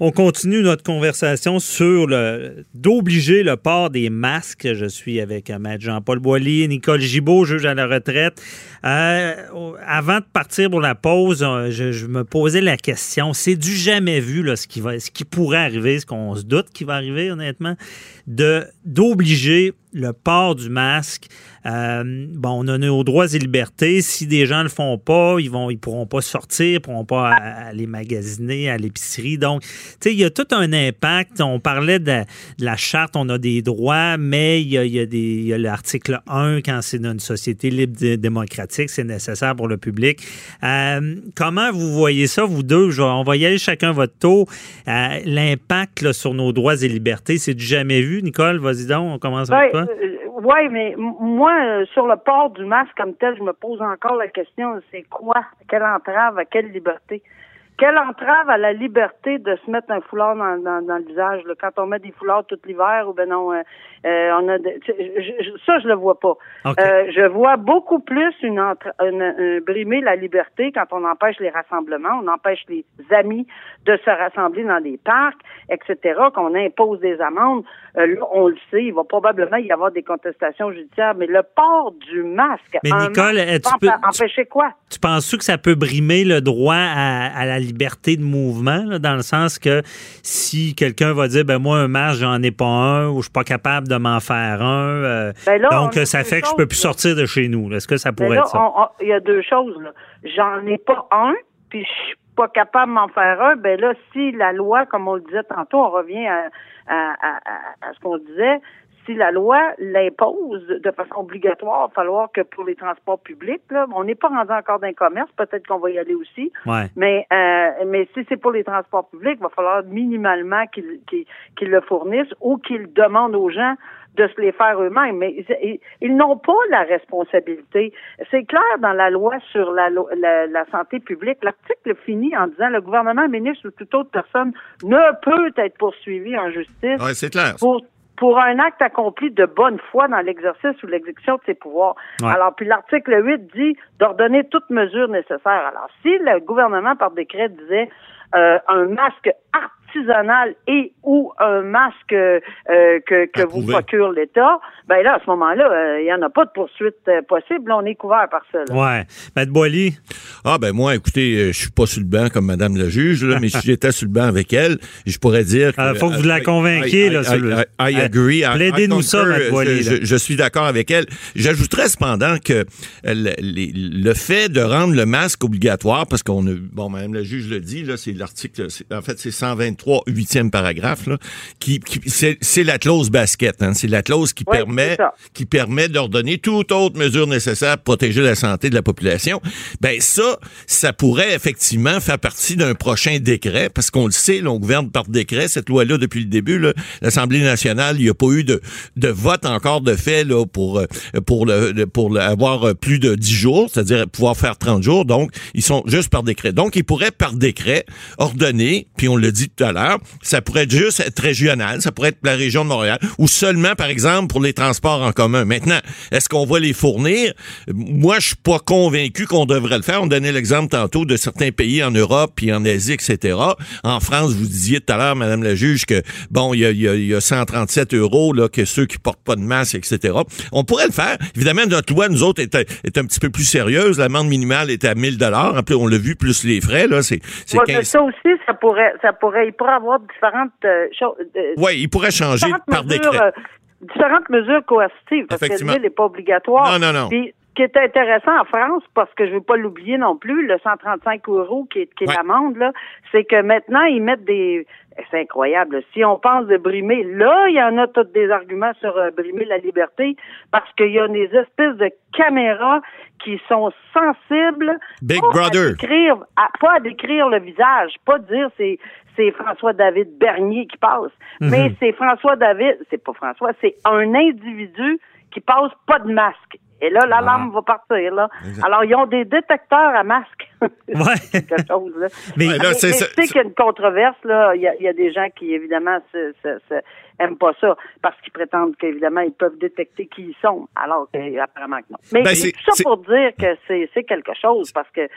On continue notre conversation sur le d'obliger le port des masques. Je suis avec euh, Maître Jean-Paul Boilly, Nicole Gibault, juge à la retraite. Euh, avant de partir pour la pause, euh, je, me posais la question. C'est du jamais vu là, ce qui va, ce qui pourrait arriver, ce qu'on se doute qui va arriver, honnêtement, d'obliger le port du masque. Euh, bon, on a nos droits et libertés. Si des gens le font pas, ils vont, ils pourront pas sortir, ils pourront pas aller magasiner à l'épicerie. Donc, tu sais, il y a tout un impact. On parlait de, la charte, on a des droits, mais il y a, il y a, des, il y a l'article 1 quand c'est dans une société libre démocratique, c'est nécessaire pour le public. Euh, comment vous voyez ça, vous deux? on va y aller chacun votre tour. Euh, l'impact sur nos droits et libertés, c'est du jamais vu. Nicole, vas-y donc, on commence avec toi. Euh, oui, mais moi, euh, sur le port du masque comme tel, je me pose encore la question, c'est quoi? Quelle entrave? À quelle liberté? Quelle entrave à la liberté de se mettre un foulard dans, dans, le visage là, quand on met des foulards tout l'hiver ou ben non euh, euh on a ça je le vois pas. Euh, je vois beaucoup plus une, entre, une, brimer la liberté quand on empêche les rassemblements, on empêche les amis de se rassembler dans des parcs, etc. Qu'on impose des amendes. Euh, là, on le sait, il va probablement y avoir des contestations judiciaires, mais le port du masque. Mais Nicole, tu peux empêcher quoi? Tu penses que ça peut brimer le droit à, à la liberté de mouvement, dans le sens que si quelqu'un va dire, ben moi, un masque, j'en ai pas un, ou je suis pas capable de m'en faire un, euh, ben donc ça fait que je peux plus sortir de chez nous. Est-ce que ça ben pourrait être ça? Il y a deux choses. J'en ai pas un, puis je suis pas capable de m'en faire un. Ben là, si la loi, comme on le disait tantôt, on revient à, à ce qu'on disait, si la loi l'impose de façon obligatoire, il va falloir que pour les transports publics, là, on n'est pas rendu encore d'un commerce, peut-être qu'on va y aller aussi. Mais euh, mais si c'est pour les transports publics, il va falloir minimalement qu'ils le fournissent ou qu'ils demandent aux gens de se les faire eux-mêmes. Mais ils, n'ont pas la responsabilité. C'est clair dans la loi sur la, la, santé publique. L'article finit en disant le gouvernement, ministre ou toute autre personne ne peut être poursuivi en justice. c'est clair pour un acte accompli de bonne foi dans l'exercice ou l'exécution de ses pouvoirs. Alors, puis l'article 8 dit d'ordonner toute mesure nécessaire. Alors, si le gouvernement, par décret, disait euh, un masque artisanal et ou un masque euh, que, que vous procure l'État, ben là, à ce moment-là, euh, il n'y en a pas de poursuite euh, possible. on est couvert par ça. Là. Ouais. Maître Boily? Ah, ben moi, écoutez, je suis pas sur le banc comme Madame la juge, là, mais si j'étais sur le banc avec elle, je pourrais dire Il faut que vous la convainquiez. là, I, agree. Plaidez-nous ça, Maître Boily. Je, je, suis d'accord avec elle. J'ajouterais cependant que le, le, fait de rendre le masque obligatoire, parce qu'on a, bon, Madame la juge le dit, là, c'est l'article, en fait, c'est 123 huitième paragraphe, là, qui, c'est la clause basket. Hein, c'est la clause qui permet qui permet d'ordonner toute autre mesure nécessaire pour protéger la santé de la population. Ben ça, ça pourrait effectivement faire partie d'un prochain décret, parce qu'on le sait, là, on gouverne par décret cette loi-là depuis le début. L'Assemblée nationale, il n'y a pas eu de, de vote encore de fait là, pour pour le pour avoir plus de 10 jours, c'est-à-dire pouvoir faire 30 jours. Donc, ils sont juste par décret. Donc, ils pourraient par décret ordonner, puis on le dit tout à ça pourrait juste être régional, ça pourrait être la région de Montréal, ou seulement, par exemple, pour les transports en commun. Maintenant, est-ce qu'on va les fournir? Moi, je suis pas convaincu qu'on devrait le faire. On donnait l'exemple tantôt de certains pays en Europe puis en Asie, etc. En France, vous disiez tout à l'heure, Madame la juge, que bon, il y a, y a, 137 euros là, que ceux qui portent pas de masque, etc. On pourrait le faire. Évidemment, notre loi, nous autres, est, est un petit peu plus sérieuse. L'amende minimale est à 1000 dollars. On l'a vu, plus les frais, là, c'est, Ça aussi, ça pourrait, ça pourrait, pourrait avoir différentes euh, choses. Euh, oui, il pourrait changer par décret. Euh, différentes mesures coercitives, parce que n'est pas obligatoire. Non, non, non. Puis, qui est intéressant en France, parce que je veux pas l'oublier non plus, le 135 euros qui est, qui est l'amende, là, c'est que maintenant, ils mettent des, c'est incroyable. Si on pense de brimer, là, il y en a tous des arguments sur euh, brimer la liberté parce qu'il y a des espèces de caméras qui sont sensibles Big pas Brother. À décrire, pas à décrire le visage, pas dire c'est c'est François David Bernier qui passe, mhm. mais c'est François David, c'est pas François, c'est un individu qui passe pas de masque. Et là, l'alarme ah. va partir. Là. Alors, ils ont des détecteurs à masque. ouais. quelque chose. Là. Mais, là, c'est qu'il y a une controverse. Là. Il, y a, des gens qui, évidemment, se, aiment pas ça parce qu'ils prétendent qu'évidemment, ils peuvent détecter qui ils sont, alors qu'apparemment que non. Mais ben, tout ça pour dire que c'est quelque chose parce que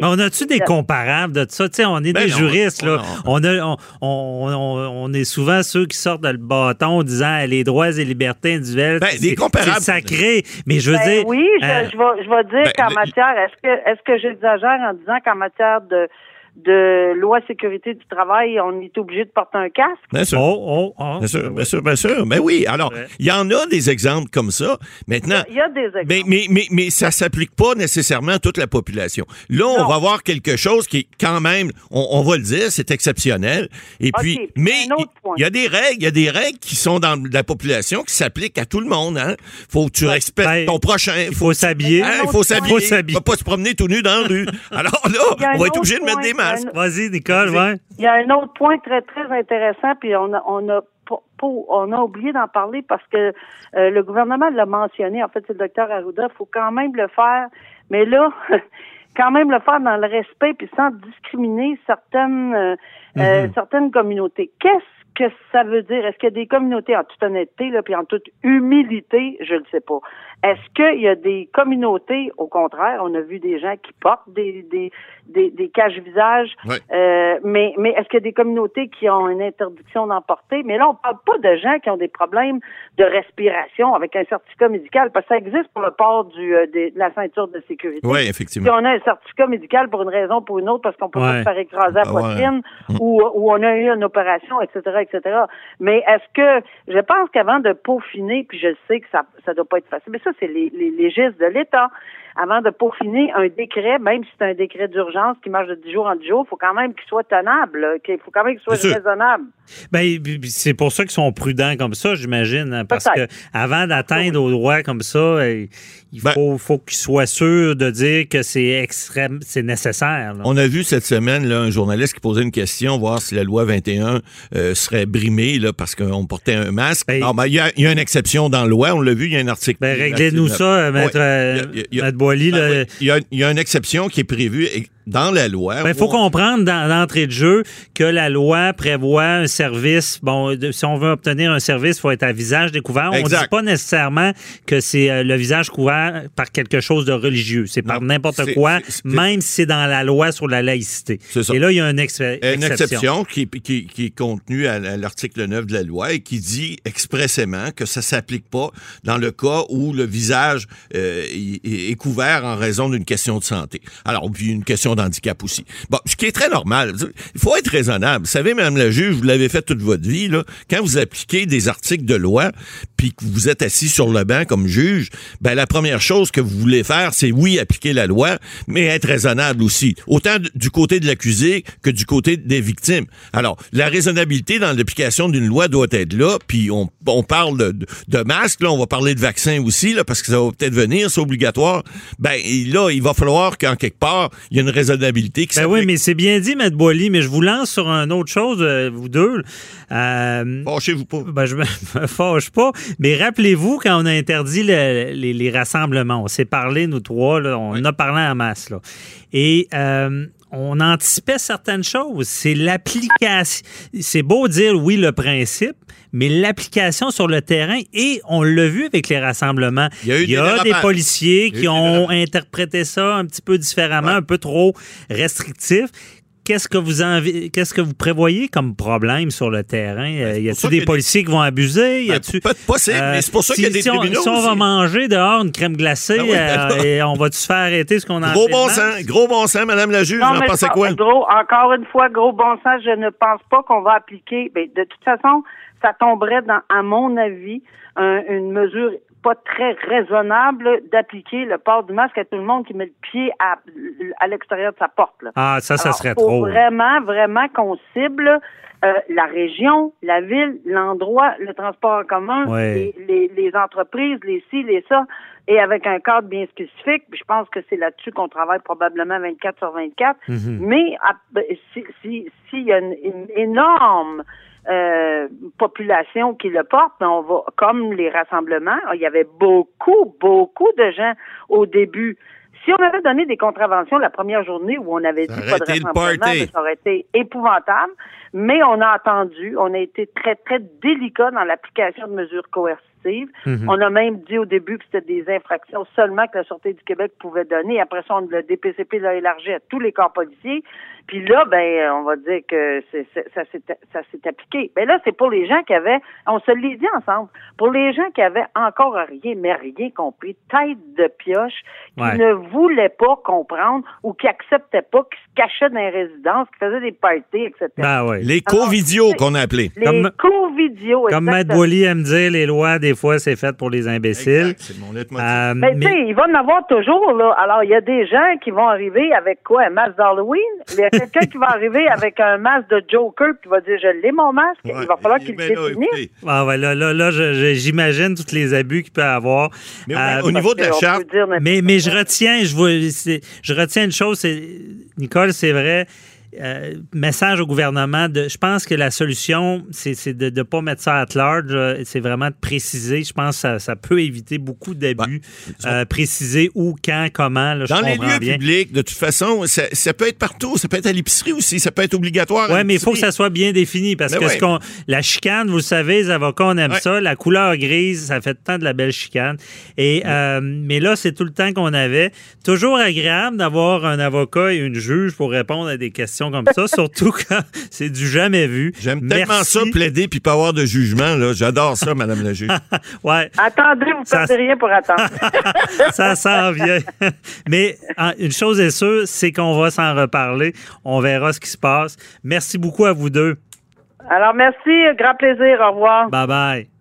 Mais on a-tu des comparables de ça? Tu sais, on est Ben des non, juristes, là. non. On, a, on, on, on- on est souvent ceux qui sortent le bâton en disant les droits et libertés individuelles. Ben, des c'est- comparables. C'est sacré. Mais je veux Ben dire. oui, je, euh, je vais, je vais dire ben, qu'en matière, est-ce que est-ce que j'exagère en disant qu'en matière de de loi sécurité du travail, on est obligé de porter un casque? Bien sûr. Oh, oh, oh. Bien sûr, bien sûr, bien sûr. Mais oui, alors, Ouais. il y en a des exemples comme ça. Maintenant, Il y a des exemples. mais, mais, mais, mais ça s'applique pas nécessairement à toute la population. Là, on Non. va voir quelque chose qui est quand même, on, on va le dire, c'est exceptionnel. Et puis, mais il y a des règles, il y a des règles qui sont dans la population qui s'appliquent à tout le monde. Hein? Faut que tu respectes Ben, ton prochain. Il faut s'habiller. Hein, il autre faut s'habiller. Faut Il s'habiller. faut pas se promener tout nu dans la rue. Alors Il là, on va être obligé de mettre des il Vas-y, Nicole, ouais. Il y a un autre point très, très intéressant, puis on a, on a, on a oublié d'en parler parce que euh, le gouvernement l'a mentionné. En fait, c'est le docteur Arruda. Il faut quand même le faire. Mais là, quand même le faire dans le respect puis sans discriminer certaines, euh, euh, certaines communautés. Qu'est-ce que ça veut dire? Est-ce qu'il y a des communautés, en toute honnêteté, là, puis en toute humilité, je ne le sais pas. Est-ce qu'il y a des communautés, au contraire, on a vu des gens qui portent des, des, des, des caches-visages, Ouais. euh, mais, mais est-ce qu'il y a des communautés qui ont une interdiction d'en porter? Mais là, on parle pas de gens qui ont des problèmes de respiration avec un certificat médical, parce que ça existe pour le port du, euh, de la ceinture de sécurité. Oui, Si effectivement. on a un certificat médical pour une raison ou pour une autre, parce qu'on peut pas Ouais. se faire écraser à Ah ouais. poitrine, ou, ou on a eu une opération, etc., etc. Mais est-ce que, je pense qu'avant de peaufiner, puis je sais que ça, ça doit pas être facile, mais ça, c'est les, les légistes de l'État. Avant de peaufiner un décret, même si c'est un décret d'urgence qui marche de 10 jours en 10 jours, il faut quand même qu'il soit tenable, qu'il faut quand même qu'il soit raisonnable. Ben, c'est pour ça qu'ils sont prudents comme ça, j'imagine. hein, Parce que avant d'atteindre aux droits comme ça, euh, il Ben- faut, qu'ils soient sûrs de dire que c'est extrême, c'est nécessaire. là. On a vu cette semaine là, un journaliste qui posait une question, voir si la loi 21 euh, serait brimée là, parce qu'on portait un masque. Ben- Non, ben, il y, a, il y a une exception dans la loi, on l'a vu, il y a un article. Ben, réglez-nous ça, maître, Ouais. euh, Il y a- il y a- il y a- maître Boily. Ben oui. il, y a, il y a une exception qui est prévue dans la loi. Ben, il faut où- comprendre dans l'entrée de jeu que la loi prévoit un service. Bon, de- si on veut obtenir un service, il faut être à visage découvert. On ne dit pas nécessairement que c'est euh, le visage couvert par quelque chose de religieux. C'est par n'importe quoi, même si c'est dans la loi sur la laïcité. Ça. Et là, il y a une, ex- une exception qui, qui, qui est contenue à, l'article 9 de la loi et qui dit expressément que ça s'applique pas dans le cas où le visage euh, est, est couvert en raison d'une question de santé. Alors, puis une question d'handicap aussi. Bon, ce qui est très normal. Il faut être raisonnable. Vous savez, Madame la juge, vous l'avez fait toute votre vie, là, quand vous appliquez des articles de loi, puis que vous êtes assis sur le banc comme juge, ben la première chose que vous voulez faire, c'est oui, appliquer la loi, mais être raisonnable aussi. Autant du côté de l'accusé que du côté des victimes. Alors, la raisonnabilité dans l'application d'une loi doit être là, puis on, parle de, de, masques, là, on va parler de vaccins aussi, là, parce que ça va peut-être venir, c'est obligatoire. Ben, là, il va falloir qu'en quelque part, il y ait une raisonnabilité qui Ben oui, mais c'est bien dit, Maître Boily, mais je vous lance sur une autre chose, euh, vous deux. Euh, Fâchez-vous pas. Ben, je me me fâche pas. Mais rappelez-vous, quand on a interdit le- les, les rassemblements, on s'est parlé, nous trois, là, on en a parlé en masse. Là. Et euh, on anticipait certaines choses. C'est l'application. C'est beau dire oui, le principe, mais l'application sur le terrain, et on l'a vu avec les rassemblements. Il y a eu des policiers Il y a eu qui ont interprété ça un petit peu différemment, un peu trop restrictif. Qu'est-ce que vous envi- qu'est-ce que vous prévoyez comme problème sur le terrain? Euh, y Ben, y des a policiers qui vont abuser? Y Ben, a-tu- pas possible, mais c'est pour ça si- qu'il y a des si on, si on va manger dehors une crème glacée, Ben oui, ben euh, et on va-tu se faire arrêter ce qu'on a Gros fait bon sens, gros bon sens, Madame la juge, vous en mais pensez pas- quoi? Gros, encore une fois, gros bon sens, je ne pense pas qu'on va appliquer. Ben, de toute façon, ça tomberait dans, à mon avis, un- une mesure pas très raisonnable d'appliquer le port du masque à tout le monde qui met le pied à, à l'extérieur de sa porte. Là. Ah, ça, ça Alors, serait faut trop. Vraiment, vraiment qu'on cible euh, la région, la ville, l'endroit, le transport en commun, Ouais. les, les, les entreprises, les ci, les ça, et avec un cadre bien spécifique. Je pense que c'est là-dessus qu'on travaille probablement 24 sur 24. Mhm. Mais ah, ben, si si- s'il y a une, une énorme euh, population qui le porte, ben, on va comme les rassemblements, il y avait beaucoup, beaucoup de gens au début. Si on avait donné des contraventions la première journée où on avait dit pas de rassemblement, ça aurait été épouvantable. Mais on a attendu, on a été très, très délicat dans l'application de mesures coercitives Mhm. On a même dit au début que c'était des infractions seulement que la Sûreté du Québec pouvait donner. Après ça, on, le DPCP l'a élargi à tous les corps policiers. Puis là, ben, on va dire que c'est, c'est- ça, s'est, ça s'est appliqué. Mais là, c'est pour les gens qui avaient, on se l'est dit ensemble, pour les gens qui avaient encore rien, mais rien compris, tête de pioche, qui Ouais. ne voulaient pas comprendre ou qui acceptaient pas, qui se cachaient dans les résidences, qui faisaient des parties, etc. Ben oui. Les c'est- qu'on a appelés. les Comme- co-vidéos, Comme Matt. Boily aime dire, les lois, des fois, c'est fait pour les imbéciles. Exact, c'est mon leitmotiv. Euh, Mais, tu sais, il va en avoir toujours, là. Alors, il y a des gens qui vont arriver avec quoi? Un masque d'Halloween? Il y a quelqu'un qui va arriver avec un masque de Joker qui va dire, je l'ai mon masque. il va falloir qu'il Ben le définisse. Ah ouais, là, là, là, j'imagine tous les abus qu'il peut avoir. Mais Euh, au niveau de la charte, mais, mais je retiens, je, vois, je retiens une chose, c'est Nicole, c'est vrai. Euh, message au gouvernement de je pense que la solution c'est de ne pas mettre ça à large c'est vraiment de préciser je pense que ça, ça peut éviter beaucoup d'abus Euh, préciser où quand comment là, je dans les lieux bien publics, de toute façon, ça, ça peut être partout. Ça peut être à l'épicerie aussi. Ça peut être obligatoire. Oui, mais il faut que ça soit bien défini parce Ben que ouais. ce la chicane, vous le savez, les avocats, on aime Ouais. ça. La couleur grise, ça fait tant de la belle chicane. Et, euh, mais là, c'est tout le temps qu'on avait. Toujours agréable d'avoir un avocat et une juge pour répondre à des questions comme ça, surtout quand c'est du jamais vu. J'aime tellement ça, plaider puis pas avoir de jugement. là. J'adore ça, Madame la juge. Ouais, Attendez, vous Ça- perdez rien pour attendre. ça s'en vient. Mais une chose est sûre, c'est qu'on va s'en reparler. On verra ce qui se passe. Merci beaucoup à vous deux. Alors, merci. Grand plaisir. Au revoir. Bye bye.